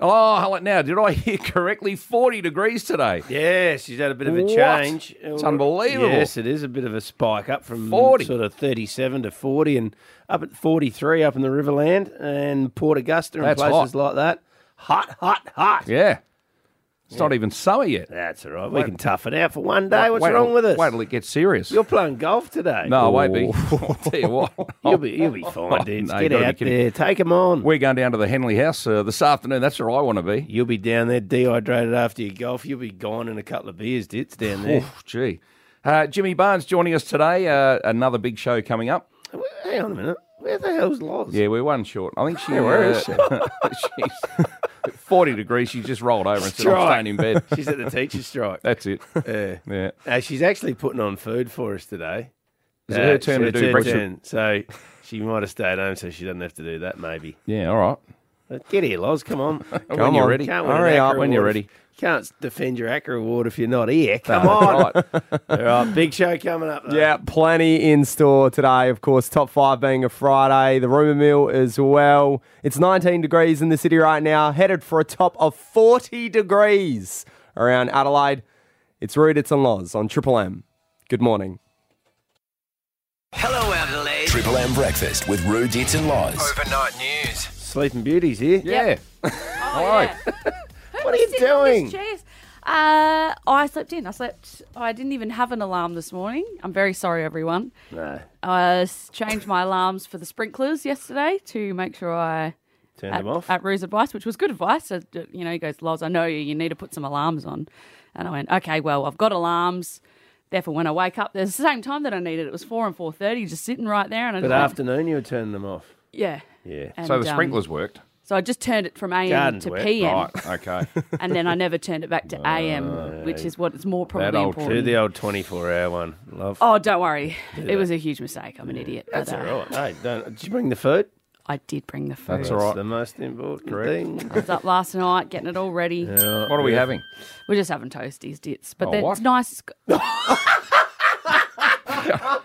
Oh, hello. Now, did I hear correctly? 40 degrees today. Yes, she's had a bit of a What? change. It's unbelievable. Yes, it is a bit of a spike up from 40. sort of 37 to 40 and up at 43 up in the Riverland and Port Augusta and That's places hot. like that. Hot, hot, hot. Yeah. It's not even summer yet. That's all right. We can tough it out for one day. What's Wait wrong with us? Wait till it gets serious. You're playing golf today. no, I won't be. I'll tell you what. You'll be, you'll be fine, dude. No, you Get gotta be out kidding. there. Take them on. We're going down to the Henley House uh, this afternoon. That's where I want to be. You'll be down there dehydrated after your golf. You'll be gone in a couple of beers, dits, down there. Oh, gee. Uh, Jimmy Barnes joining us today. Uh, another big show coming up. Hang on a minute. Where the hell's Loz? Yeah, we're one short. I think she. Where is uh, she's 40 degrees. She just rolled over and said, I'm staying in bed. She's at the teacher's strike. That's it. Yeah. Yeah. Uh, she's actually putting on food for us today. Is it her turn to do breakfast? So she might have stayed home so she doesn't have to do that, maybe. Yeah, all right. But get here, Loz. Come on. when you're ready. Can't win an Hurry up when you're ready. If- Can't defend your Acra Award if you're not here. Come on. Right. All right, big show coming up. though. Yeah, plenty in store today. Of course, top five being a Friday. The rumour mill as well. It's 19 degrees in the city right now, headed for a top of 40 degrees around Adelaide. It's Rude, it's and Loz on Triple M. Good morning. Hello, Adelaide. Triple M breakfast with Rude, Dits and Loz. Overnight news. Sleeping Beauty's here. Yeah. Oh, right. yeah. What are you doing? these chairs. Uh, I slept in. I slept. I didn't even have an alarm this morning. I'm very sorry, everyone. No. I s- changed my alarms for the sprinklers yesterday to make sure I Turn at, them off. at Roo's advice, which was good advice. So, uh, you know, he goes, Loz, I know you. You need to put some alarms on. And I went, okay, well, I've got alarms. Therefore, when I wake up, there's the same time that I needed. It was four and four thirty, just sitting right there. And I but just went, afternoon, you were turning them off. yeah, Yeah. And, So the um, sprinklers worked. So I just turned it from AM Garden's to wet. PM. Right. Okay. and then I never turned it back to AM, which is what is more probably old Do the old 24 hour one. Love. Oh, don't worry. It was a huge mistake. I'm an idiot. That's but, all uh, right. Hey, don't, did you bring the food? I did bring the food. That's all right. the most important thing. I was up last night getting it all ready. Yeah. What are we having? We're just having toasties, dits. But Oh, then what? it's nice.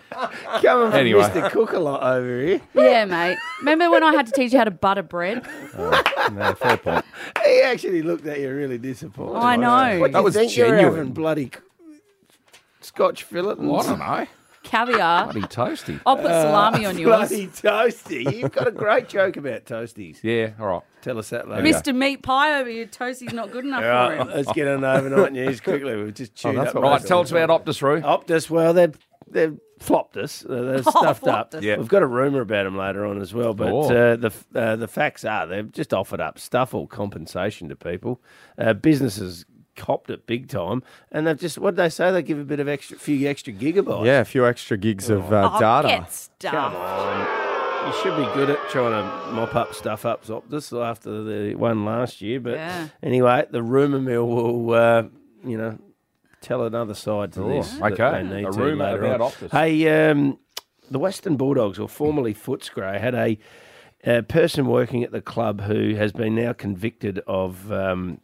It's got- Coming from Anyway. Mr. Cook a lot over here. yeah, mate. Remember when I had to teach you how to butter bread? Oh, no, fair point. He actually looked at you really disappointed. I know. What That you was think you're genuine. having bloody Scotch fillet and Well, I don't know. Caviar. Bloody toasty. I'll put uh, salami on yours. bloody toasty. You've got a great joke about toasties. Yeah, all right. Tell us that later. Mr. Meat Pie over here, toastie's not good enough All right, for him. let's get on overnight news quickly. We've just oh, chewed that's up. Right, most of tell us about Optus, Roo. Optus, well, they've they've flopped us. Uh, They've Oh, stuffed flopped up. us. Yeah. We've got a rumor about them later on as well. But Oh. uh, the uh, the facts are they've just offered up stuff or compensation to people. Uh, businesses copped it big time, and they've just what did they say? They give a bit of extra, few extra gigabytes. Yeah, a few extra gigs of uh, Oh, data. get Come on. You should be good at trying to mop up stuff up Optus after the one last year. But Yeah. anyway, the rumour mill will, uh, you know, tell another side to Oh, this. okay. they need A to rumour later about on. Optus. Hey, um, the Western Bulldogs, or formerly Footscray, had a, a person working at the club who has been now convicted of um,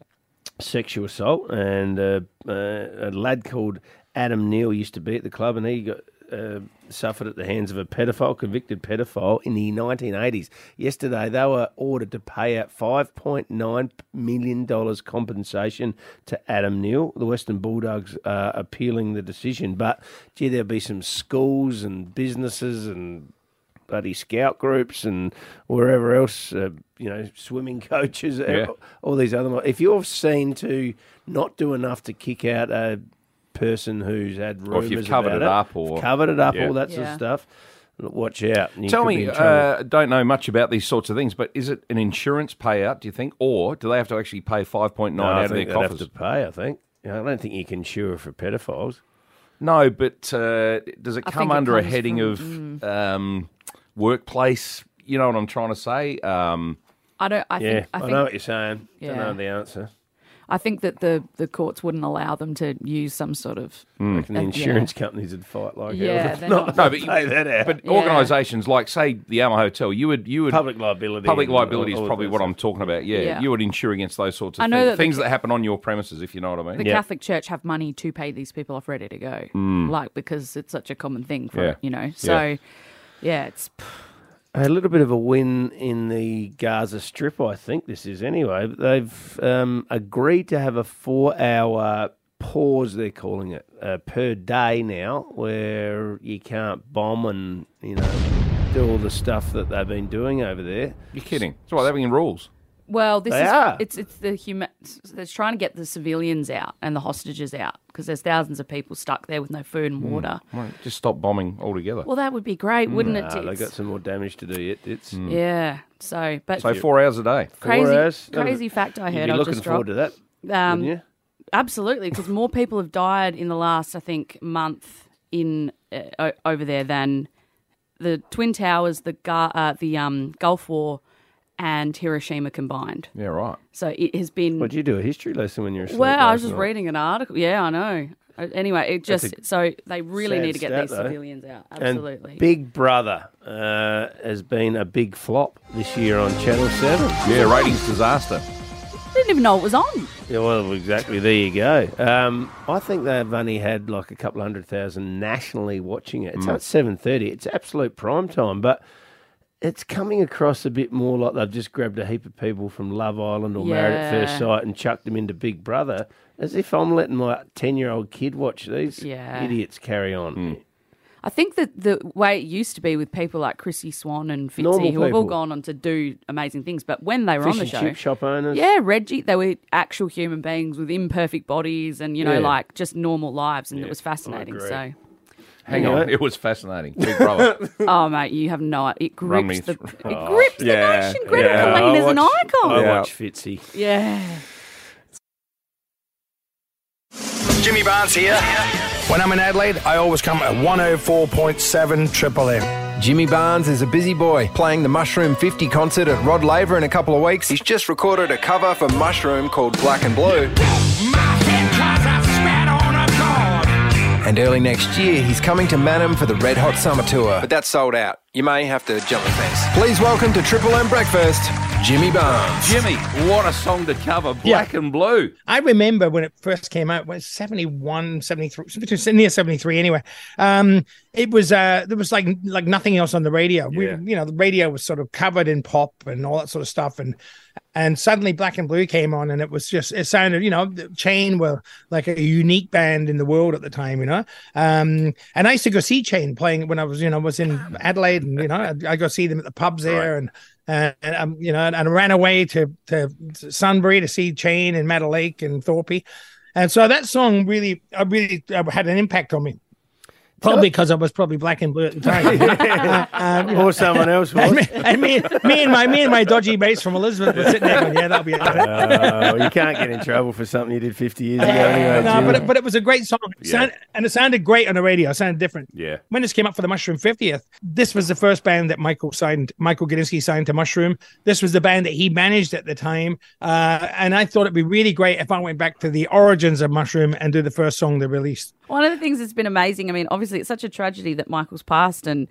sexual assault, and uh, uh, a lad called Adam Neal used to be at the club, and he got. Uh, suffered at the hands of a pedophile, convicted pedophile in the 1980s. Yesterday, they were ordered to pay out $5.9 million compensation to Adam Neal. The Western Bulldogs are appealing the decision, but gee, there'll be some schools and businesses and bloody scout groups and wherever else, uh, you know, swimming coaches, Yeah. all these other. If you're seen to not do enough to kick out a person who's had Or rumours if you've covered about it up or- covered it up, Yeah. all that sort of stuff. Watch out. You Tell me, in uh, don't know much about these sorts of things, but is it an insurance payout, do you think? Or do they have to actually pay 5.9 No, out I of their think have coffers? to pay. I think. You know, I don't think you can insure for pedophiles. No, but uh, does it I come think it under a heading from- of um, workplace? You know what I'm trying to say? Um, I don't. I Yeah, think. I I, think. know what you're saying. Don't know the answer. I think that the the courts wouldn't allow them to use some sort of. Reckon the Uh, insurance companies would fight like Yeah, hell. not, not- no, but, you- pay that out. but Yeah. organisations like, say, the Alma Hotel, you would, you would public liability. Public liability all- is probably that what I'm talking about. Yeah, Yeah. you would insure against those sorts of I know things, that the things ca- that happen on your premises, if you know what I mean. The Yeah. Catholic Church have money to pay these people off ready to go, like because it's such a common thing for. Yeah. you know. So, yeah, it's a little bit of a win in the Gaza Strip, I think this is anyway. They've um, agreed to have a four-hour pause. They're calling it uh, per day now, where you can't bomb and you know do all the stuff that they've been doing over there. You're kidding. That's why they're having rules. Well, this They is are. it's it's the human. It's trying to get the civilians out and the hostages out because there's thousands of people stuck there with no food and water. Well, just stop bombing altogether. Well, that would be great, wouldn't it? Uh, they got some more damage to do yet. It's Yeah. So, but so four hours a day. crazy, hours. crazy fact I You'd heard. be I'll looking just forward drop. to that, Um? Absolutely, because more people have died in the last, I think, month in uh, over there than the Twin Towers, the Ga- uh, the um, Gulf War, and Hiroshima combined. Yeah, right. So it has been. Would you do a history lesson when you're asleep? well, I was just night? reading an article. Yeah, I know. Uh, Anyway, it just a so they really need to get stat, these though. civilians out. And Absolutely. Big Brother uh, has been a big flop this year on Channel 7. Yeah, ratings disaster. didn't even know it was on. Yeah, well, exactly. There you go. Um, I think they've only had like a couple hundred thousand nationally watching it. It's at seven thirty. It's absolute prime time, but it's coming across a bit more like they've just grabbed a heap of people from Love Island or Married at First Sight and chucked them into Big Brother, as if I'm letting my ten-year-old kid watch these Yeah. idiots carry on. Hmm. I think that the way it used to be with people like Chrissy Swan and Fitzy, Normal who have all gone on to do amazing things, but when they were Fish on the and show, chip shop owners. yeah, Reggie, they were actual human beings with imperfect bodies and you know, Yeah. like just normal lives, and it was fascinating. agree. So, Hang Yeah. on. It was fascinating. Big brother. oh mate, you have no—it grips the through- it oh, grips the yeah, nation. Gretel yeah. Killeen I is an icon. I Yeah. watch Fitzy. Yeah. Jimmy Barnes here. When I'm in Adelaide, I always come at 104.7 Triple M. Jimmy Barnes is a busy boy, playing the Mushroom 50 concert at Rod Laver in a couple of weeks. He's just recorded a cover for Mushroom called Black and Blue. And early next year, he's coming to Mannum for the Red Hot Summer Tour. But that's sold out. You may have to jump the fence. Please welcome to Triple M Breakfast, Jimmy Barnes. Jimmy, what a song to cover. Black and blue. I remember when it first came out, when it was 71, 73, near 73 anyway. Um, it was, uh, there was like, like nothing else on the radio. We, you know, the radio was sort of covered in pop and all that sort of stuff. And, and suddenly Black and Blue came on and it was just, it sounded, you know, the Chain were like a unique band in the world at the time, you know? Um, and I used to go see Chain playing when I was, you know, was in Adelaide and, you know, I, I go see them at the pubs there and, uh, and um, you know, and, and I ran away to to Sunbury to see Chain and Madder Lake and Thorpe, and so that song really, uh, really uh, had an impact on me. Probably because I was probably black and blue at the time. Uh, um, Or someone else and was. me, and me, me and my me and my dodgy mates from Elizabeth were sitting there going, "Yeah, that'll be it." Oh, you can't get in trouble for something you did 50 years ago anyway, no, but it, but it was a great song, It sound- and it sounded great on the radio. It sounded different. Yeah. When this came up for the Mushroom 50th, this was the first band that Michael signed. Michael Gudinski signed to Mushroom. This was the band that he managed at the time, uh, and I thought it'd be really great if I went back to the origins of Mushroom and do the first song they released. One of the things that's been amazing, I mean, obviously it's such a tragedy that Michael's passed and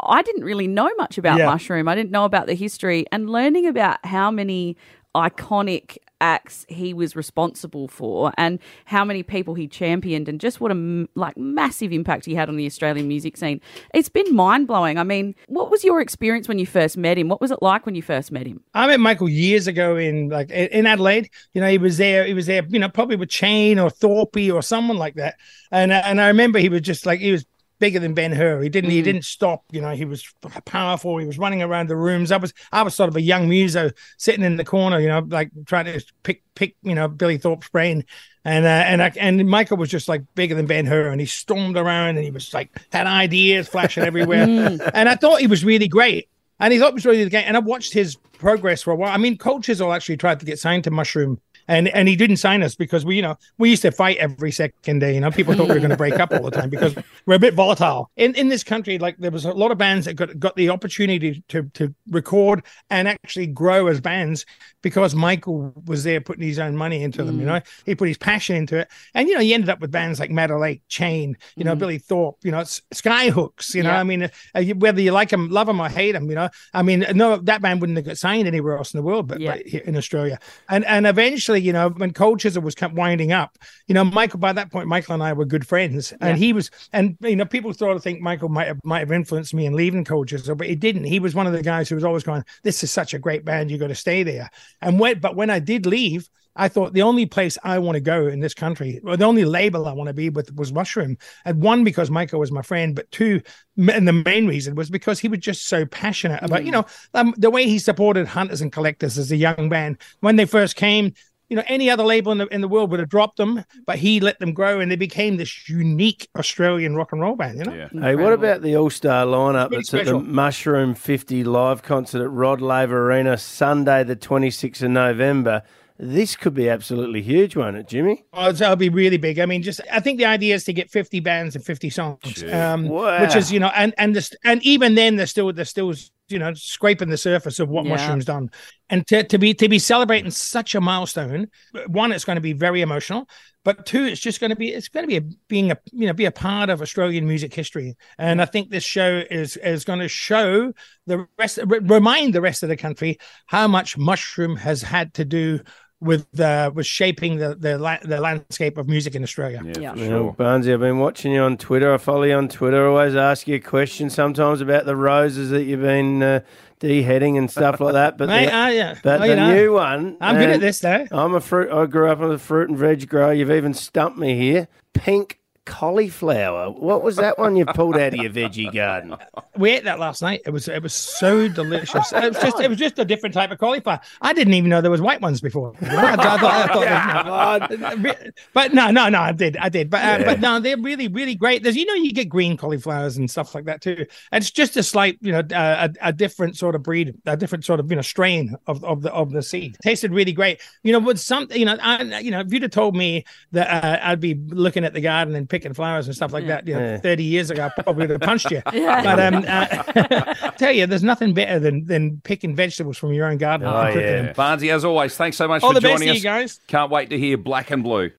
I didn't really know much about Yeah. Mushroom. I didn't know about the history and learning about how many iconic acts he was responsible for and how many people he championed and just what a like massive impact he had on the Australian music scene. It's been mind-blowing. I mean, what was your experience when you first met him? What was it like when you first met him? I met Michael years ago in like in Adelaide. You know, he was there. He was there. You know, probably with Chain or Thorpe or someone like that. And and I remember he was just like he was bigger than Ben Hur. He didn't he didn't stop. You know, he was powerful. He was running around the rooms. I was I was sort of a young muso sitting in the corner. You know, like trying to pick pick you know Billy Thorpe's brain. And uh, and I, and Michael was just like bigger than Ben Hur, and he stormed around and he was like had ideas flashing everywhere. and I thought he was really great. And he thought it was really the game. And I watched his progress for a while. I mean, Cold Chisel actually tried to get signed to Mushroom, and and he didn't sign us because we, you know, we used to fight every second day. You know, people thought we were going to break up all the time because we're a bit volatile in in this country. Like there was a lot of bands that got got the opportunity to to record and actually grow as bands because Michael was there putting his own money into them. You know, he put his passion into it, and you know, he ended up with bands like Madder Lake, Chain, you know, Billy Thorpe, you know, Skyhooks. You know, Yeah. I mean, uh, whether you like them, love them, or hate them, you know, I mean, no, that band wouldn't have got signed anywhere else in the world, but, Yeah. but here in Australia. And and eventually you know, when Cold Chisel was kept winding up, you know, Michael. By that point, Michael and I were good friends, and he was, and you know, people sort of think Michael might have might have influenced me in leaving Cold Chisel, but he didn't. He was one of the guys who was always going, "This is such a great band, you got to stay there." And when, but when I did leave. I thought the only place I want to go in this country, or the only label I want to be with, was Mushroom. And one because Michael was my friend, but two, and the main reason was because he was just so passionate about, you know, um, the way he supported hunters and collectors as a young band when they first came. You know, any other label in the in the world would have dropped them, but he let them grow, and they became this unique Australian rock and roll band. You know, Yeah. Hey, what about the All Star lineup Pretty that's at the. Mushroom 50 live concert at Rod Laver Arena Sunday, the 26th of November? This could be absolutely huge, won't it, Jimmy? Oh, that'll be really big. I mean, just I think the idea is to get fifty bands and fifty songs, um, Wow. which is you know, and and this, and even then they're still they're still you know scraping the surface of what Yeah. Mushroom's done, and to to be to be celebrating such a milestone. One, it's going to be very emotional, but two, it's just going to be it's going to be a, being a you know be a part of Australian music history, and I think this show is is going to show the rest remind the rest of the country how much Mushroom has had to do. With uh, with shaping the the, la- the landscape of music in Australia. Yeah, Yeah. for Well, sure. Barnesy, I've been watching you on Twitter. I follow you on Twitter. I always ask you a question sometimes about the roses that you've been uh, deheading and stuff like that. But Mate, the, uh, yeah. but Oh, the you know, new one. I'm good at this though. I'm a fruit. I grew up on a fruit and veg grower. You've even stumped me here. Pink cauliflower. What was that one you pulled out of your veggie garden? We ate that last night. It was it was so delicious. it was just it was just a different type of cauliflower. I didn't even know there was white ones before. I, thought- I thought- thought- but no, no, no, I did, I did. But uh, but no, they're really really great. There's you know you get green cauliflowers and stuff like that too. It's just a slight you know uh, a, a different sort of breed, a different sort of you know strain of, of the of the seed. Tasted really great. You know with something you know I, you know if you'd have told me that uh, I'd be looking at the garden and picking flowers and stuff like that you know Yeah. 30 years ago, I probably would have punched you. Yeah. But um, uh, tell you, there's nothing better than than picking vegetables from your own garden. Oh, yeah. them. Barnesy, as always, thanks so much All for the best joining to us. you guys. Can't wait to hear Black and Blue.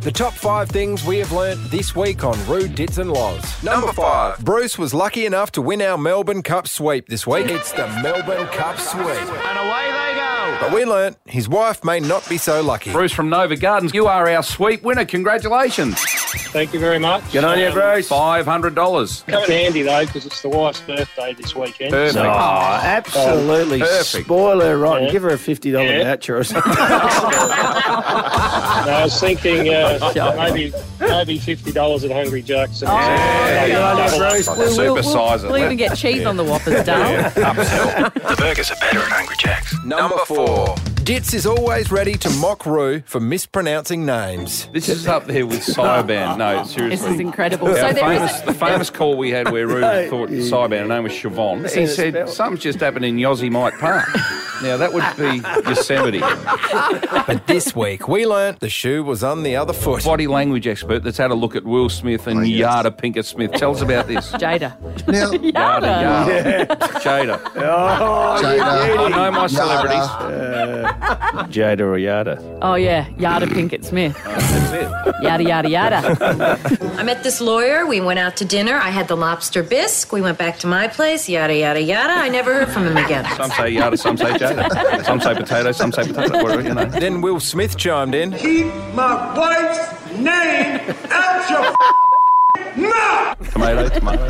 The top five things we have learnt this week on Rude Dits and Loz. Number five. Bruce was lucky enough to win our Melbourne Cup sweep this week. It's the Melbourne Cup sweep. And away they go. But we learnt his wife may not be so lucky. Bruce from Novar Gardens, you are our sweep winner. Congratulations. Thank you very much. Good on you, Um, Bruce. $500. Come in handy though, because it's the wife's birthday this weekend. Perfect. Oh, absolutely. Perfect. Spoil her rotten. Yeah. Give her a $50 Yeah. voucher or something. And I was thinking uh, maybe maybe fifty dollars at Hungry Jack's. And Oh, good on you, Bruce. We'll, we'll, we'll, Supersize it. we'll even get cheese on the Whoppers, Dale. The burgers are better at Hungry Jack's. Number four. Dits is always ready to mock Roo for mispronouncing names. This is up there with Cyban. No, seriously. This is incredible. Our So there famous, is the famous call we had where Roo thought Cyban, her name was Siobhan. He said, something's just happened in Yosemite Park. now, that would be Yosemite. But this week we learnt the shoe was on the other foot. Body language expert that's had a look at Will Smith and oh, Yada Pinkett Smith. Tell us about this. Jada. Now, Yada, Yada. Jada. Oh, I know my celebrities. Jada or Yada. Oh yeah, Yada Pinkett Smith. Oh, that's it. Yada yada yada. I met this lawyer. We went out to dinner. I had the lobster bisque. We went back to my place. Yada yada yada. I never heard from him again. Some say Yada, some say Jada. Some say potato, some say potato. Whatever, you know. Then Will Smith chimed in. Keep my wife's name out your No! Tomato, tomato.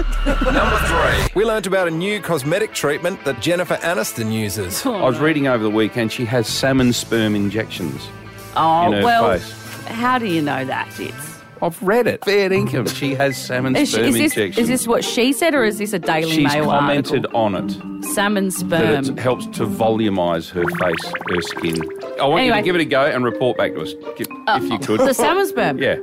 Number three. We learnt about a new cosmetic treatment that Jennifer Aniston uses. I was reading over the weekend, she has salmon sperm injections Oh in her well, face. how do you know that? It's I've read it. Fair income. She has salmon is, sperm is this injections. is this what she said, or is this a Daily She's Mail commented article? on it Salmon that sperm. it helps to volumise her face, her skin. I want you Anyway. to give it a go and report back to us, if if you could. The salmon sperm. yeah.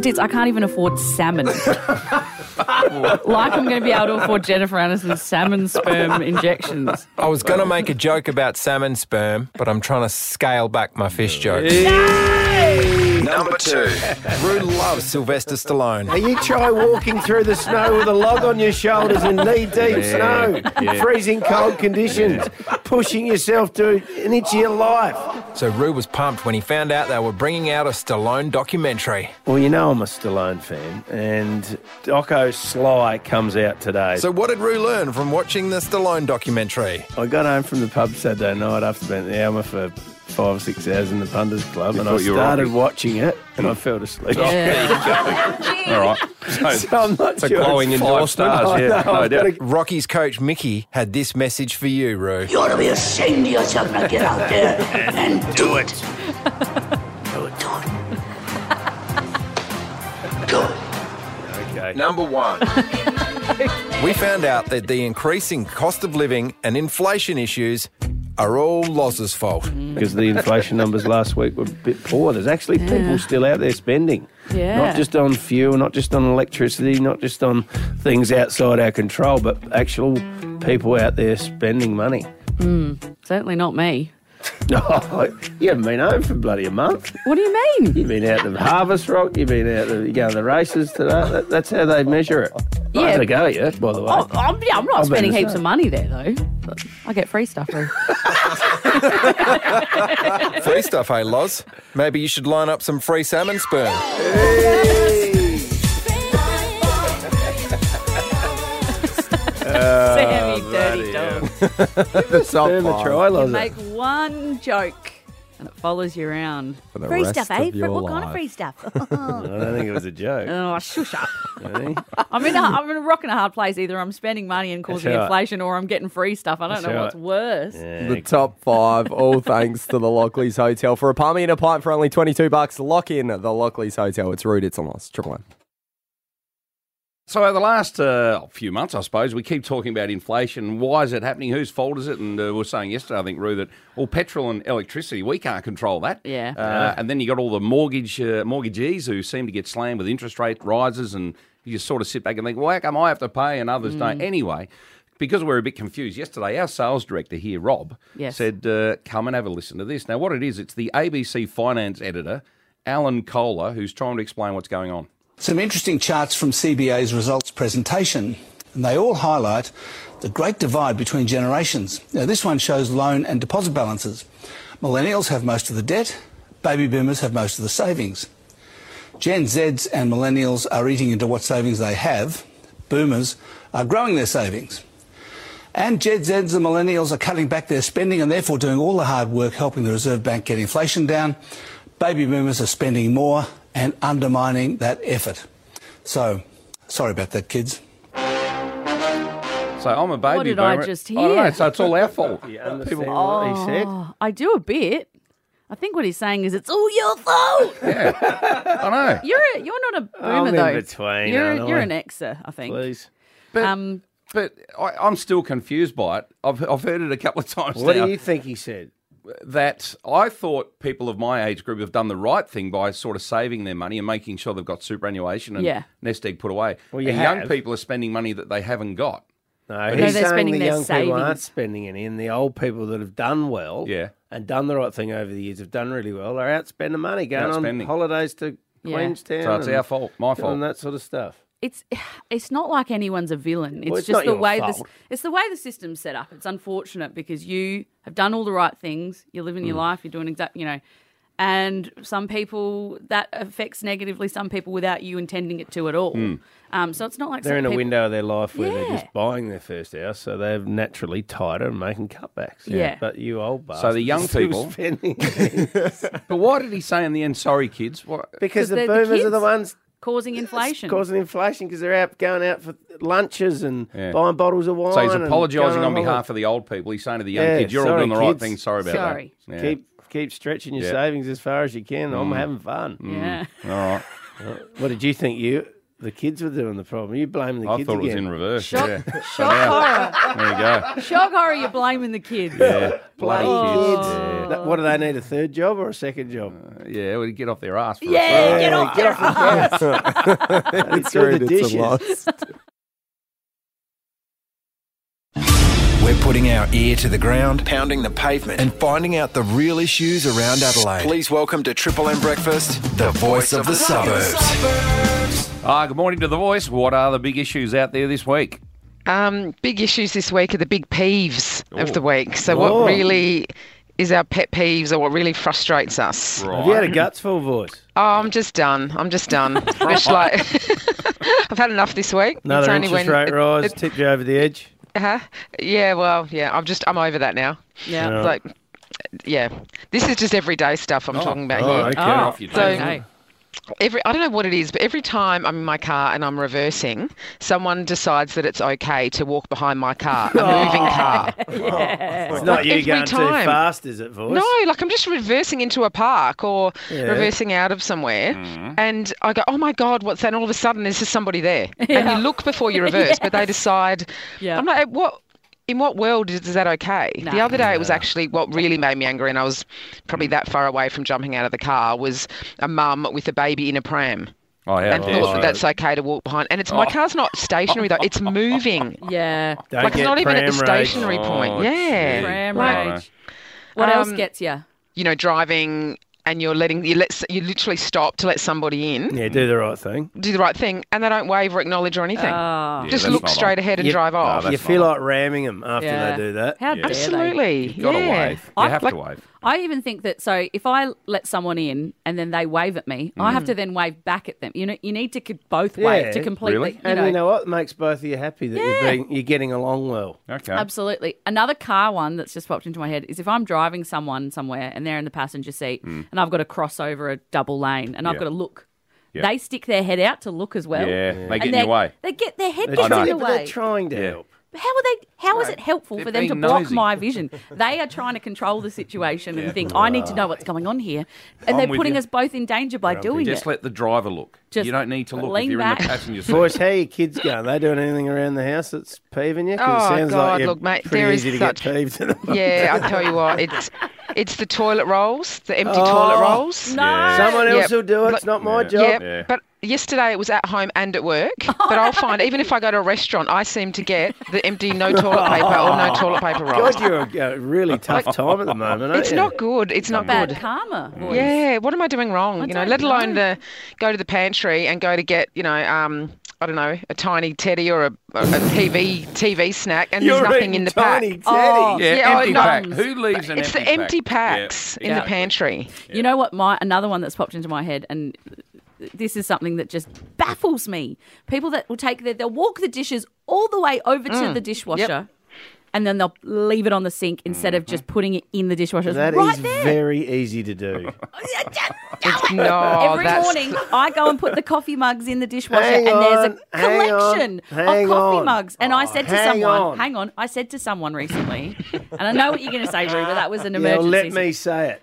Tits, I can't even afford salmon. like I'm going to be able to afford Jennifer Aniston's salmon sperm injections. I was going to make a joke about salmon sperm, but I'm trying to scale back my fish jokes. Number two. Roo loves Sylvester Stallone. Now you try walking through the snow with a log on your shoulders in knee-deep snow, freezing cold conditions, pushing yourself to an inch of your life. So Roo was pumped when he found out they were bringing out a Stallone documentary. Well, you know I'm a Stallone fan, and Doco Sly comes out today. So what did Roo learn from watching the Stallone documentary? I got home from the pub Saturday night after being at the Alma for five or six hours in the punters club, You and I thought you were started Rocky? watching it, and I fell asleep. All right. So, So I'm not it's a glowing it's endorsement. five stars, Yeah, yeah. no I've doubt. gotta- Rocky's coach Mickey had this message for you, Roo. You ought to be ashamed of yourself now. Get out there and do it. Do it, do it. Good. Okay. Number one. we found out that the increasing cost of living and inflation issues are all Loz's fault. because the inflation numbers last week were a bit poor. There's actually people still out there spending. Yeah. Not just on fuel, not just on electricity, not just on things outside our control, but actual people out there spending money. Hmm. Certainly not me. No, oh, you haven't been home for bloody a month. What do you mean? You've been out to Harvest Rock, you've been out to, you go to the races today. That, that's how they measure it. I Yeah. haven't go yet, by the way. Oh, I'm, yeah, I'm not I've spending heaps of money there though. But I get free stuff. Though. Free stuff, hey Loz? Maybe you should line up some free salmon sperm. Ah, Sammy, dirty dog. the top Sperm a five. try, You Loz. make one joke and it follows you around. For the free rest stuff, eh? of your What kind of free stuff? I don't think it was a joke. oh, shush up. I'm in, a, I'm in a rock and a hard place. Either I'm spending money and causing right. inflation or I'm getting free stuff. I don't That's know right. what's worse. The top five, all thanks to the Lockleys Hotel. For a palmy and a pint for only 22 bucks, lock in the Lockleys Hotel. It's rude, it's a Loz. Triple M. So over the last uh, few months, I suppose, we keep talking about inflation. Why is it happening? Whose fault is it? And uh, we were saying yesterday, I think, Roo, that all petrol and electricity, we can't control that. Yeah. Uh, And then you got all the mortgage uh, mortgagees who seem to get slammed with interest rate rises, and you just sort of sit back and think, well, how come I have to pay and others don't? Anyway, because we're a bit confused, yesterday our sales director here, Rob, Yes. said, uh, come and have a listen to this. Now, what it is, it's the ABC finance editor, Alan Kohler, who's trying to explain what's going on. Some interesting charts from CBA's results presentation, and they all highlight the great divide between generations. Now, this one shows loan and deposit balances. Millennials have most of the debt, baby boomers have most of the savings. Gen Zs and millennials are eating into what savings they have, boomers are growing their savings. And Gen Zs and millennials are cutting back their spending and therefore doing all the hard work helping the Reserve Bank get inflation down. Baby boomers are spending more and undermining that effort. So, sorry about that, kids. So I'm a baby What did I boomer. just I don't know, so it's all our fault. You understand what he said? Oh, I do a bit. I think what he's saying is it's all your fault. Yeah, I know. You're a, you're not a boomer I'm in though. between, You're aren't you're I? an exer, I think. Please. But, Um, but I, I'm still confused by it. I've, I've heard it a couple of times What now. do you think he said? That I thought people of my age group have done the right thing by sort of saving their money and making sure they've got superannuation and Yeah. nest egg put away. Well, you and young people are spending money that they haven't got. No, No, he's they're saying spending the their young people aren't spending any, and the old people that have done well Yeah. and done the right thing over the years have done really well They're out spending money, going Outspending. on holidays to Yeah. Queenstown. So it's our fault, my fault, and that sort of stuff. It's it's not like anyone's a villain. It's Well, it's just not the your way this it's the way the system's set up. It's unfortunate because you have done all the right things. You're living Mm. your life. You're doing exact, you know. And some people that affects negatively. Some people without you intending it to at all. Um, so it's not like They're some in a window of their life where they're just buying their first house, so they're naturally tighter and making cutbacks. Yeah. But you old bastards. So the young people- spending But why did he say in the end, sorry, kids? What? because the they're the boomers are the ones causing inflation. causing inflation because they're out going out for lunches and Yeah. buying bottles of wine. So he's apologising going on behalf of the old people. He's saying to the young Yeah, kids, you're all doing the right thing. Sorry about Sorry. that. Yeah. Keep keep stretching your Yeah. savings as far as you can. I'm mm. having fun. yeah. Mm. All right. What did you think? You the kids were doing the problem. You blaming the I kids I thought it was in reverse. Shock, Yeah. shock horror. There you go. Shock horror. You're blaming the kids. Yeah. Bloody Bloody kids. kids. That- What do they need? A third job or a second job? Uh, yeah, well, get off their ass. For a Yeah, start. get off. get off the couch. It's do the rude, it's a dishes. We're putting our ear to the ground, pounding the pavement, and finding out the real issues around Adelaide. Please welcome to Triple M Breakfast, the voice of the suburbs. Ah, good morning to the voice. What are the big issues out there this week? Um, big issues this week are the big peeves Oh. of the week. So, Oh. what really is our pet peeves or what really frustrates us? Have you had a gutsful voice? Oh, I'm just done. I'm just done. It's like I've had enough this week. Another it's only interest when rate it- rise it- tipped you over the edge. uh-huh. Yeah, well, yeah. I'm just I'm over that now. Yeah. Right. Like yeah, this is just everyday stuff I'm Oh, talking about oh, here. okay. Get off your So, chest. Every, I don't know what it is, but every time I'm in my car and I'm reversing, someone decides that it's okay to walk behind my car, a moving car. It's not Like you every going too time. fast, is it, voice? No, like I'm just reversing into a park or Yeah. reversing out of somewhere, Mm-hmm. and I go, "Oh my god, what's that?" And all of a sudden, there's just somebody there, and you look before you reverse, but they decide. Yeah. I'm like, what? In what world is, is that okay? The other day, it was actually what really made me angry, and I was probably that far away from jumping out of the car. Was a mum with a baby in a pram. Oh, yeah. and thought that that's okay to walk behind. And it's my Oh. car's not stationary though; it's moving. Yeah. Don't like it's not even at the pram rage. stationary Oh, point. Yeah. Pram Like, rage. What else Um, gets you? you know, driving and you're letting you let you literally stop to let somebody in, Yeah, do the right thing. do the right thing, and they don't wave or acknowledge or anything. Oh. Yeah, Just look straight on. ahead and You- drive off. that's you feel not like ramming them after Yeah. they do that. How Yeah. dare Absolutely, You've got to wave. You I- have like- to wave. I even think that so if I let someone in and then they wave at me, I have to then wave back at them. You know, you need to both wave Yeah, to completely. really? You And know, you know what? Makes both of you happy that you're, being, you're getting along well. Okay. Absolutely. Another car one that's just popped into my head is if I'm driving someone somewhere and they're in the passenger seat and I've got to cross over a double lane and I've Mm. Got to look. Yeah. They stick their head out to look as well. Yeah, they And get in your way. They get their head They're gets in trying, the but they're trying to Yeah. help. How are they? How is it helpful they're for them to block nosy. my vision? They are trying to control the situation Yeah. and think I need to know what's going on here, and I'm they're putting you. us both in danger by doing Just it. Just let the driver look. Just you don't need to look if lean you're back. in the passenger seat. Boys, how are your kids going? They doing anything around the house that's peeving you? 'Cause Oh, it sounds God, like you're look, mate, pretty there is easy to such- get peeved. at. Yeah, I tell you what, it's it's the toilet rolls, the empty Oh, toilet rolls. No. Someone else Yep. will do it. It's not my Yeah. job. Yeah, Yeah. but yesterday it was at home and at work. But I'll find even if I go to a restaurant, I seem to get the empty no toilet paper or no toilet paper rolls. God, you're a, a really tough time at the moment, aren't It's you? not good. It's not good Bad good. karma. boys. Yeah, what am I doing wrong? I you know, don't let alone know. the go to the pantry and go to get you know um I don't know a tiny teddy or a, a, a TV TV snack and You're there's nothing in the tiny pack. Oh, teddies. Yeah, Yeah, oh, empty no. pack. Who leaves an It's empty the empty pack? packs Yeah, in the exactly. pantry. You know what? My another one that's popped into my head, and this is something that just baffles me. People that will take their, they'll walk the dishes all the way over to Mm. the dishwasher, and then they'll leave it on the sink instead of just mm-hmm. putting it in the dishwasher. It's That is right there. very easy to do. No, Every that's morning, I go and put the coffee mugs in the dishwasher, Hang and there's on, a hang on, collection hang of coffee on. mugs. And I said to hang someone, on. "Hang on," I said to someone recently, and I know what you're going to say, Roo, but that was an Yeah, emergency. let me say it.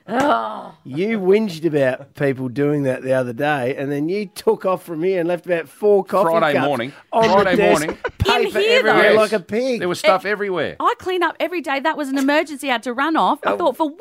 You whinged about people doing that the other day, and then you took off from here and left about four coffee Friday cups morning. on Friday the desk, morning. Paper here, though. everywhere Yes. like a pig. There was stuff everywhere. I clean up every day. That was an emergency. I had to run off. Oh. I thought for one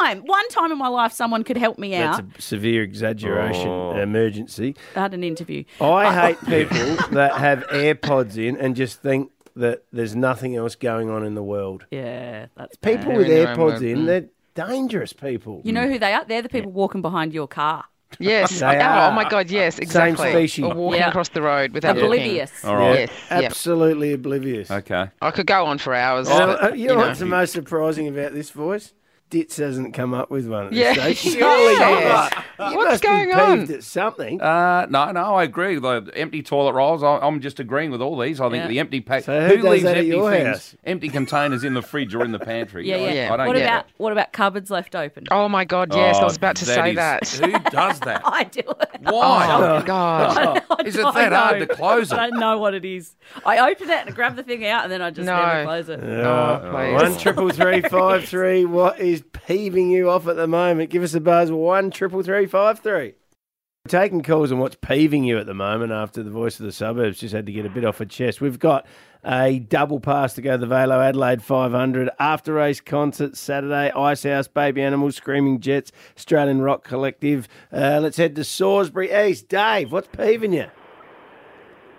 time, one time in my life, someone could help me out. That's a severe exaggeration, Oh. emergency. I had an interview. I hate people that have AirPods in and just think that there's nothing else going on in the world. Yeah, that's People bad. with They're in their own AirPods in, Mm. they're dangerous people. You know who they are? They're the people walking behind your car. Yes. They oh, are. oh my God, yes, Exactly. Same exactly. species. Or walking Yeah. across the road without Oblivious. All right. Yes, yep. Absolutely oblivious. Okay. I could go on for hours. And, but, uh, you know you know. what's the most surprising about this voice? Ditz hasn't come up with one at this Yeah, stage. yes. Surely you Yes. must- you What's must be going on? at something. Uh, no, no, I agree. The empty toilet rolls, I, I'm just agreeing with all these. I think Yeah. the empty pack. So who does leaves empty your things, house? empty containers in the fridge or in the pantry? Yeah, I- yeah. Yeah. I don't what about it. what about cupboards left open? Oh my God, yes, I was Oh, about to say is- that. Who does that? I do it. Why? Oh God. Is it I that hard to close it? I don't know what it is. I open it and grab the thing out, and then I just No. never close it. Oh. One triple three five three. What is peeving you off at the moment? Give us a buzz. One triple three five three. Taking calls on what's peeving you at the moment after the voice of the suburbs just had to get a bit off her chest. We've got a double pass to go to the VAILO Adelaide 500 after race concert Saturday. Ice House, Baby Animals, Screaming Jets, Australian Rock Collective. Uh, let's head to Salisbury East. Dave, what's peeving you?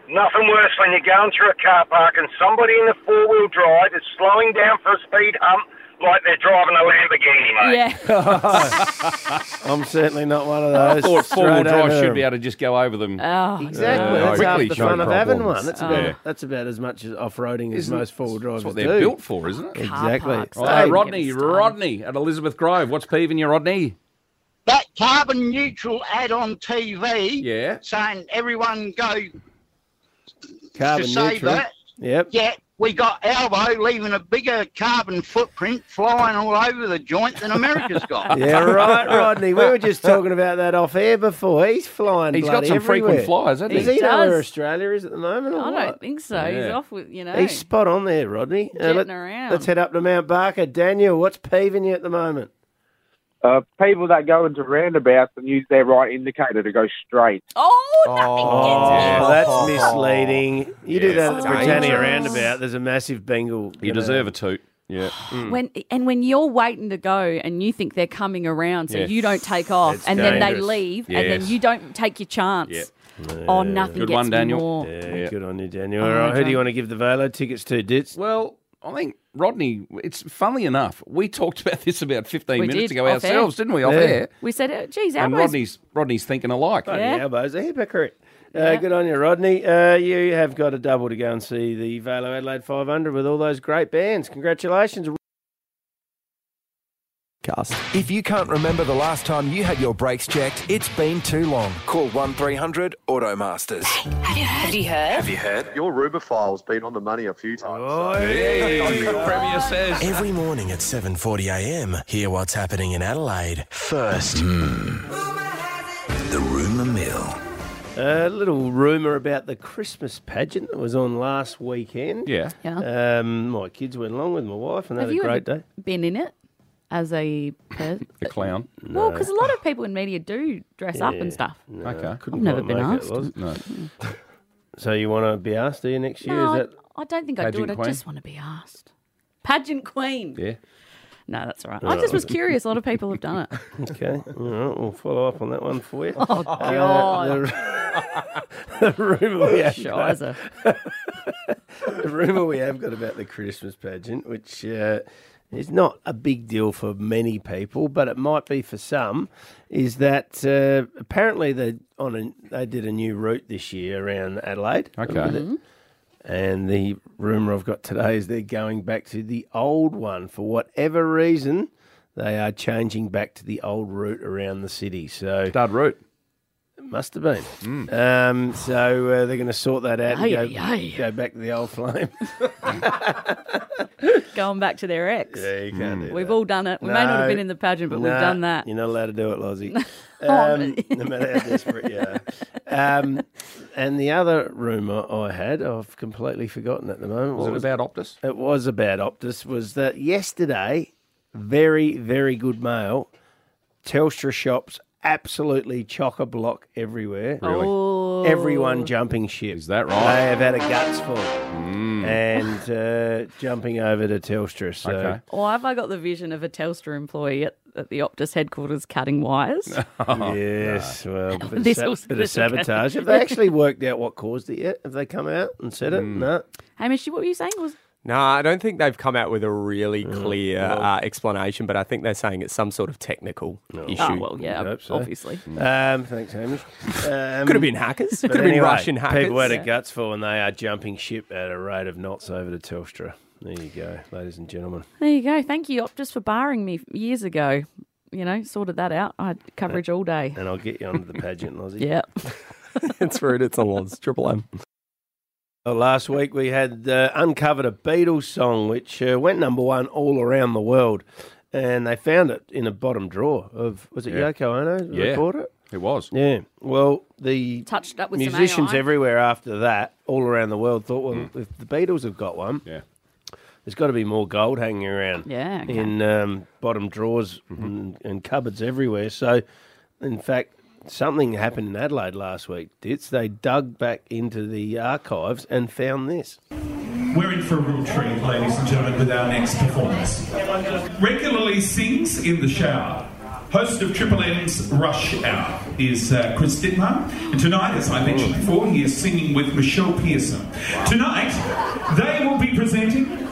Nothing worse when you're going through a car park and somebody in a four wheel drive is slowing down for a speed hump like they're driving a Lamborghini, mate. Yeah. I'm certainly not one of those. I thought four wheel drive should be able to just go over them. Oh, Exactly. That's half the show fun of having one. That's Oh. about Yeah. that's about as much as off roading as most four wheel drivers That's what they're do. built for, isn't it? Exactly. parks. Oh, Rodney, get me started. Rodney at Elizabeth Grove. What's peeving you, Rodney? That carbon neutral ad on TV Yeah. saying everyone go Carbon to save neutral. it. Yep. Yeah, we got Albo leaving a bigger carbon footprint flying all over the joint than America's got. Yeah, right, Rodney. We were just talking about that off air before. He's flying. He's got bloody some frequent flyers, hasn't Does he? he know does. where Australia is at the moment? Or I what? don't think so. He's off with you know. He's spot on there, Rodney. Uh, Jetting around. Let's head up to Mount Barker. Daniel, what's peeving you at the moment? Uh, people that go into roundabouts and use their right indicator to go straight. Oh, Oh, that's misleading. You do that at the Britannia roundabout. There's a massive Bengal. You deserve a toot. Yeah. when and when you're waiting to go and you think they're coming around, so Yeah. you don't take off, It's and then they dangerous. leave, and Yes. then you don't take your chance. Yeah. Oh, nothing Good gets one, me Daniel. more. Yeah, good on you, Daniel. Oh, All right, who do you want to give the VAILO tickets to, Ditz? Well, I think Rodney. It's funnily enough, we talked about this about fifteen We minutes did, ago off air. ourselves, didn't we? Off Yeah. air. We said, uh, "Geez, And Rodney's Rodney's thinking alike. Bloody Yeah. Albo's, a hypocrite. Uh, Yeah. Good on you, Rodney. Uh, you have got a double to go and see the VAILO Adelaide 500 with all those great bands. Congratulations. Cast. If you can't remember the last time you had your brakes checked, it's been too long. Call 1300 Automasters. Have you heard? Have you heard? Have you heard? Your Ruber file's been on the money a few times. Oh, Premier says. Every morning at 7.40am, hear what's happening in Adelaide. First, the rumour mill. A little rumour about the Christmas pageant that was on last weekend. Yeah. Yeah. Um, my kids went along with my wife and they Have had a great day. been in it as a per- A clown. well? Because a lot of people in media do dress up and stuff. Okay. Couldn't I've never quite been make it, asked. Loz. No. So you want to be asked, do you, next year? No, Is I, that I don't think I'd do it. Pageant I queen? just want to be asked. Pageant queen. Yeah. No, that's all right. I just was curious. A lot of people have done it. Okay, all right, we'll follow up on that one for you. Oh, God. Uh, the, the rumour we have got, Shiza. the rumour we have got about the Christmas pageant, which uh, is not a big deal for many people, but it might be for some, is that uh, apparently they on a, they did a new route this year around Adelaide. Okay. Mm-hmm. And the rumour I've got today is they're going back to the old one for whatever reason. They are changing back to the old route around the city. So Dud root. It must have been. Um, so uh, they're going to sort that out and go, aye, aye. go back to the old flame. Going back to their ex. yeah, you can't do We've that. all done it. We may not have No, been in the pageant, but we've nah, done that. You're not allowed to do it, Lozzie. Um, no matter how desperate you are. Um, and the other rumour I had, I've completely forgotten at the moment. Was What it about Optus? It was about Optus. Was that yesterday? Very, very good mail. Telstra shops absolutely chock a block everywhere. Really? Oh. Everyone jumping ship. Is that right? They have had a guts full and uh, jumping over to Telstra. So Okay. Or have I got the vision of a Telstra employee at, at the Optus headquarters cutting wires? yes, well, a bit, of, sa- bit of this will go- sabotage. Have they actually worked out what caused it yet? Have they come out and said it? No. Hamish, what were you saying? Was No, I don't think they've come out with a really clear uh, explanation, but I think they're saying it's some sort of technical issue. oh well, yeah, hope so. obviously. Um, thanks, Hamish. Um, Could have been hackers. but Could have been anyway, Russian hackers. People had a guts for when they are jumping ship at a rate of knots over to Telstra. There you go, ladies and gentlemen. There you go. Thank you, Optus, for barring me years ago. You know, sorted that out. I had coverage all day. And I'll get you onto the pageant, Lozzie. Yeah. it's rude. It's a Loz. Triple M. Well, last week we had uh, uncovered a Beatles song which uh, went number one all around the world, and they found it in a bottom drawer of was it Yeah. Yoko Ono? that Yeah. recorded it? It was. Yeah. Well, the Touched up with musicians everywhere after that, all around the world, thought, well, if the Beatles have got one, Yeah. there's got to be more gold hanging around. Yeah, okay. In um, bottom drawers and, and cupboards everywhere. So, in fact, something happened in Adelaide last week. It's they dug back into the archives and found this. We're in for a real treat, ladies and gentlemen, with our next performance. Regularly sings in the shower. Host of Triple M's Rush Hour is uh, Chris Dittmar. And tonight, as I mentioned before, he is singing with Michelle Pearson. Tonight, they will be presenting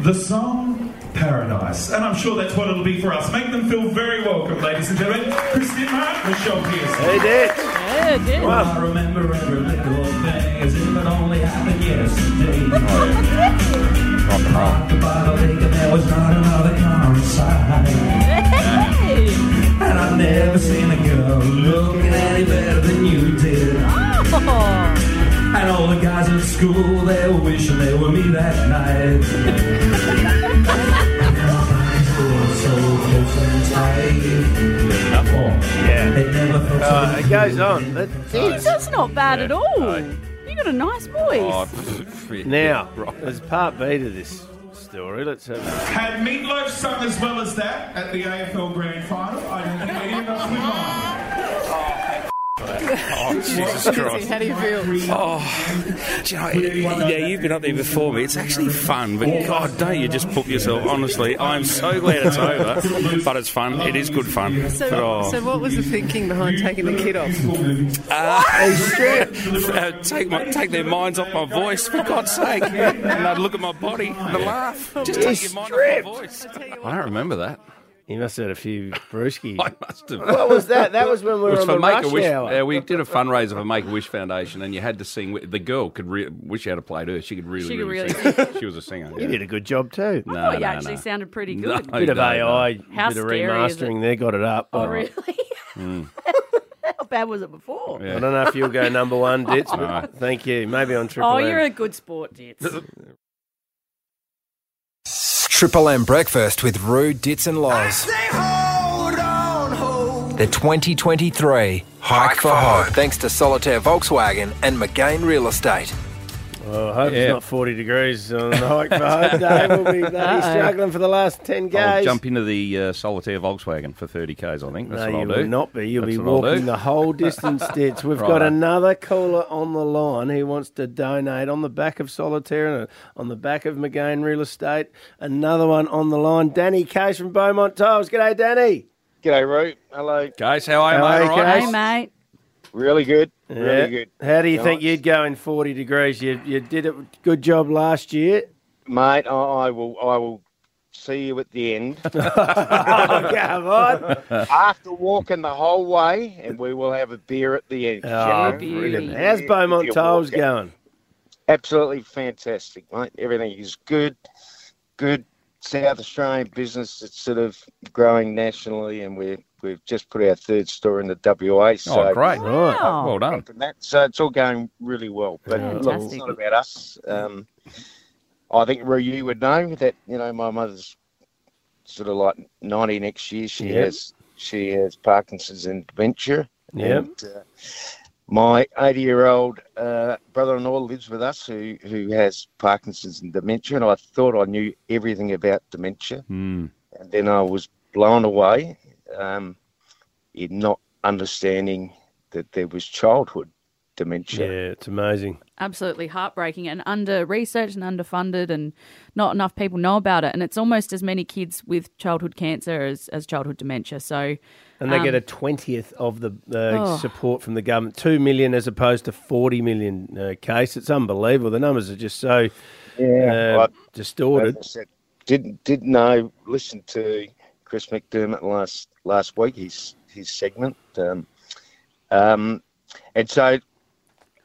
the song Paradise. And I'm sure that's what it'll be for us. Make them feel very welcome, ladies and gentlemen. Chris Dittmar, Michelle Pearson. Hey, Dick. Yeah, it did. Well, I remember every little thing as if it only happened yesterday. Rock and roll. The bottle taken, there was not another car inside. Hey! And I've never seen a girl looking any better than you did. Oh. And all the guys at school, they were wishing they were me that night. Yeah. It never felt so Uh, it goes on. But It's, that's not bad at all. You got a nice voice. Oh, now, there's part B to this story. Let's have Had Meatloaf sung as well as that at the AFL Grand Final? I don't think any of us would mind. Oh, Jesus Christ. How do you feel? Oh, do you know, yeah, you've been up there before me. It's actually fun, but God, don't you just put yourself? Honestly, I'm so glad it's over, but it's fun. It is good fun. So, Oh. so what was the thinking behind taking the kid off? Uh, uh, take my, take their minds off my voice, for God's sake. And they'd look at my body and they'd laugh. Just take your mind off my voice. I don't remember that. You must have had a few brewskis. I must have. What was that? That was when we were on for the Make rush a Wish. hour. Uh, we did a fundraiser for Make a Wish Foundation, and you had to sing. The girl could re- wish you had played her. She could really, She could really, really sing. she was a singer. You yeah. did a good job too. No, I thought you no, actually no. sounded pretty No, good. bit of no, AI, no. How bit of scary is it? remastering there, got it up. Oh, really? Mm. How bad was it before? I don't know if you'll go number one, Dits, but No. thank you. Maybe on Triple Oh, M. you're a good sport, Dits. Triple M breakfast with Roo, Dits and Loz. The 2023 Hike for Hope. Thanks to Solitaire Volkswagen and Magain Real Estate. Well, I hope Yeah. it's not 40 degrees on the hike for Hope Day. We'll be bloody Uh-oh. struggling for the last 10 I'll jump into the uh, solitaire Volkswagen for 30 k's. I think that's no, what you I'll do. not be. You'll That's be what I'll do. walking the whole distance, Dits. We've got another caller on the line who wants to donate on the back of Solitaire and uh, on the back of Magain Real Estate. Another one on the line. Danny Case from Beaumont Tiles. G'day, Danny. G'day, Root. Hello. Guys, how are you, mate? are you, Hey, mate. Really good. Yeah. Really good. How do you think you'd go in 40 degrees? You, you did a good job last year. Mate, I, I will I will see you at the end. oh, come on. After walking the whole way, and we will have a beer at the end. Oh, You know, brilliant. How's Beaumont you Tiles going? Absolutely fantastic, mate. Everything is good. Good South Australian business that's sort of growing nationally, and we're we've just put our third store in the WA. So Oh, great. Right. Wow. Well done. that. So it's all going really well. But Yeah. look, it's not about us. Um, I think Roo, you would know that you know my mother's sort of like ninety next year. She Yep. has she has Parkinson's and dementia. Yep. And, uh, my eighty-year-old uh, brother-in-law lives with us, who who has Parkinson's and dementia, and I thought I knew everything about dementia, Mm. and then I was blown away um, in not understanding that there was childhood dementia. Yeah, it's amazing. Absolutely heartbreaking and under researched and underfunded, and not enough people know about it. And it's almost as many kids with childhood cancer as, as childhood dementia. So, And they um, get a twentieth of the uh, Oh. support from the government, two million as opposed to forty million uh, case. It's unbelievable. The numbers are just so Yeah, uh, well, distorted. Said, didn't didn't know. Listen to Chris McDermott last last week. His his segment, um, um, and so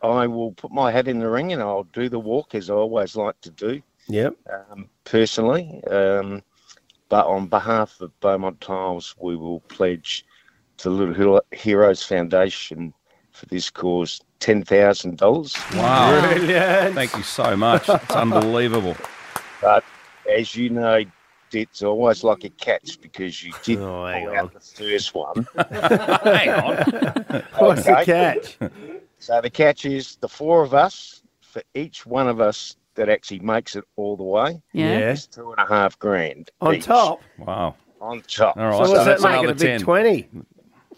I will put my hat in the ring and I'll do the walk as I always like to do Yeah. um, personally. Um, but on behalf of Beaumont Tiles, we will pledge to Little Heroes Foundation for this cause ten thousand dollars. Wow. Brilliant. Thank you so much. It's unbelievable. But as you know, it's always like a catch because you did Oh, hang pull on. out the first one. Hang on. What's the catch? So the catch is the four of us, for each one of us that actually makes it all the way, yeah. Yeah. is two and a half grand. On each. top. Wow. On top. All right. So So, what's that that's make it another a big 10. twenty?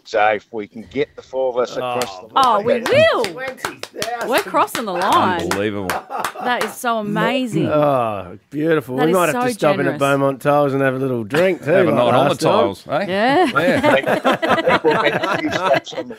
So if we can get the four of us across oh. the line. Oh, we will. We're crossing the line. Unbelievable. That is so amazing. Oh, beautiful. That we is might have so to stop in generous. at Beaumont Tiles and have a little drink too. Have a like night on the last time. tiles, eh? Yeah. Yeah. we'll make a few on the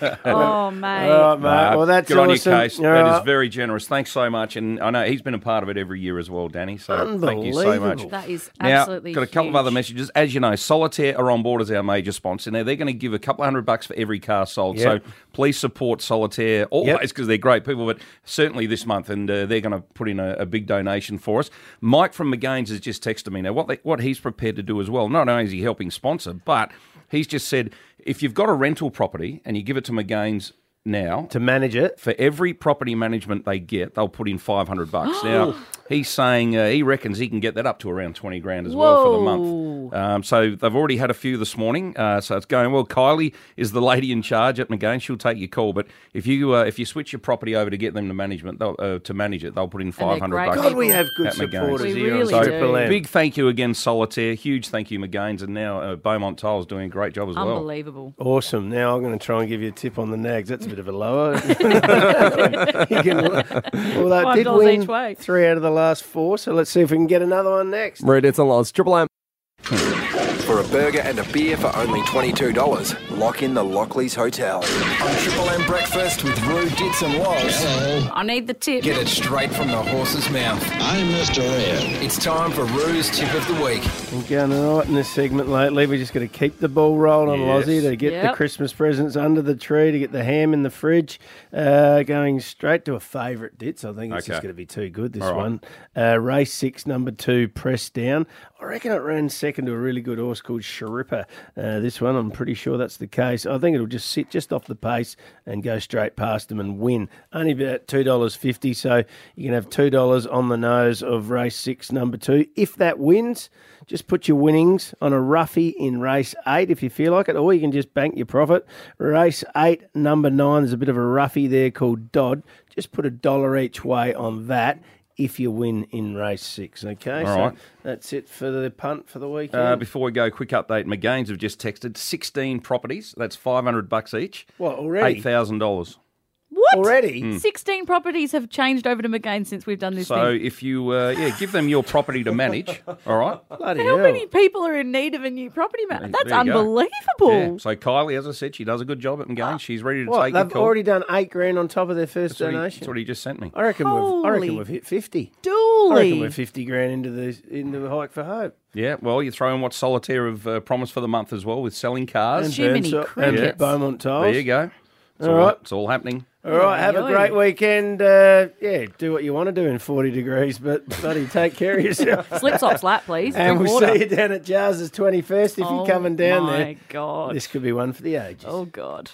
way. Oh, mate. All right, mate. Nah, well, that's good on your awesome. case. All That is right. very generous. Thanks so much. And I know he's been a part of it every year as well, Danny. So thank you so much. Unbelievable. That is Now, absolutely got a couple of huge. other messages. As you know, Solitaire are on board as our major sponsor. Now, they're going to give a couple of hundred bucks for every car sold. Yep. So please support Solitaire always because they're great people, but certainly this month. And uh, they're going to put in a, a big donation for us. Mike from Magain's has just texted me now what, they, what he's prepared to do as well. Not only is he helping sponsor, but he's just said if you've got a rental property and you give it to Magain's, now to manage it. For every property management they get, they'll put in five hundred bucks. now he's saying uh, he reckons he can get that up to around twenty grand as well for the month. Um, so they've already had a few this morning. Uh, so it's going well. Kylie is the lady in charge at Magain. She'll take your call. But if you uh, if you switch your property over to get them to management they'll, uh, to manage it, they'll put in five hundred bucks. God, we have good at supporters here on really so Triple big thank you again, Solitaire. Huge thank you, Magain's, and now uh, Beaumont Tiles doing a great job as well. Unbelievable. Awesome. Now I'm going to try and give you a tip on the nags. That's a bit of a lower. You can- well, that Five did dollars win each way. three out of the last four. So let's see if we can get another one next. Read it's a loss. Triple M. Hmm. For a burger and a beer for only $22, lock in the Lockleys Hotel. On Triple M Breakfast with Roo, Dits and Loz. I need the tip. Get it straight from the horse's mouth. I'm Mr. Ed. It's time for Roo's Tip of the Week. Been going all right in this segment lately. We're just going to keep the ball rolling on Yes. Lozzie to get the Christmas presents under the tree, to get the ham in the fridge. Uh, going straight to a favourite dits. I think it's just going to be too good, this All right. one. Uh, race six, number two, press down. I reckon it ran second to a really good horse called Sharippa. Uh, this one, I'm pretty sure that's the case. I think it'll just sit just off the pace and go straight past them and win. Only about $2.50, so you can have $2 on the nose of race six, number two. If that wins, just put your winnings on a roughie in race eight if you feel like it, or you can just bank your profit. Race eight, number nine, there's a bit of a roughie there called Dodd. Just put a dollar each way on that if you win in race six. Okay, All so right. that's it for the punt for the weekend. Uh, before we go, quick update. Magain's have just texted 16 properties. That's 500 bucks each. What, already? $8,000. What? Already? Mm. 16 properties have changed over to Magain since we've done this thing. So thing. if you, uh, yeah, give them your property to manage, all right? Bloody How many people are in need of a new property manager? That's There you go. unbelievable. Yeah. So Kylie, as I said, she does a good job at Magain. She's ready to What, take your they've call. already done eight grand on top of their first That's what, he, donation. that's what he just sent me. I reckon we've I reckon we've hit fifty. Dooley. I reckon we're fifty grand into the into the hike for hope. Yeah, well, you throw in what Solitaire have uh, promised for the month as well with selling cars. And Jiminy Burnside- and crickets. Beaumont Tiles. There you go. It's All all, right. It's all happening. All right, have a great weekend. Uh, yeah, do what you want to do in 40 degrees, but buddy, take care of yourself. Slip slop slap, please. And Drink we'll water. see you down at Jars's 21st if Oh you're coming down my there. God. This could be one for the ages. Oh, God.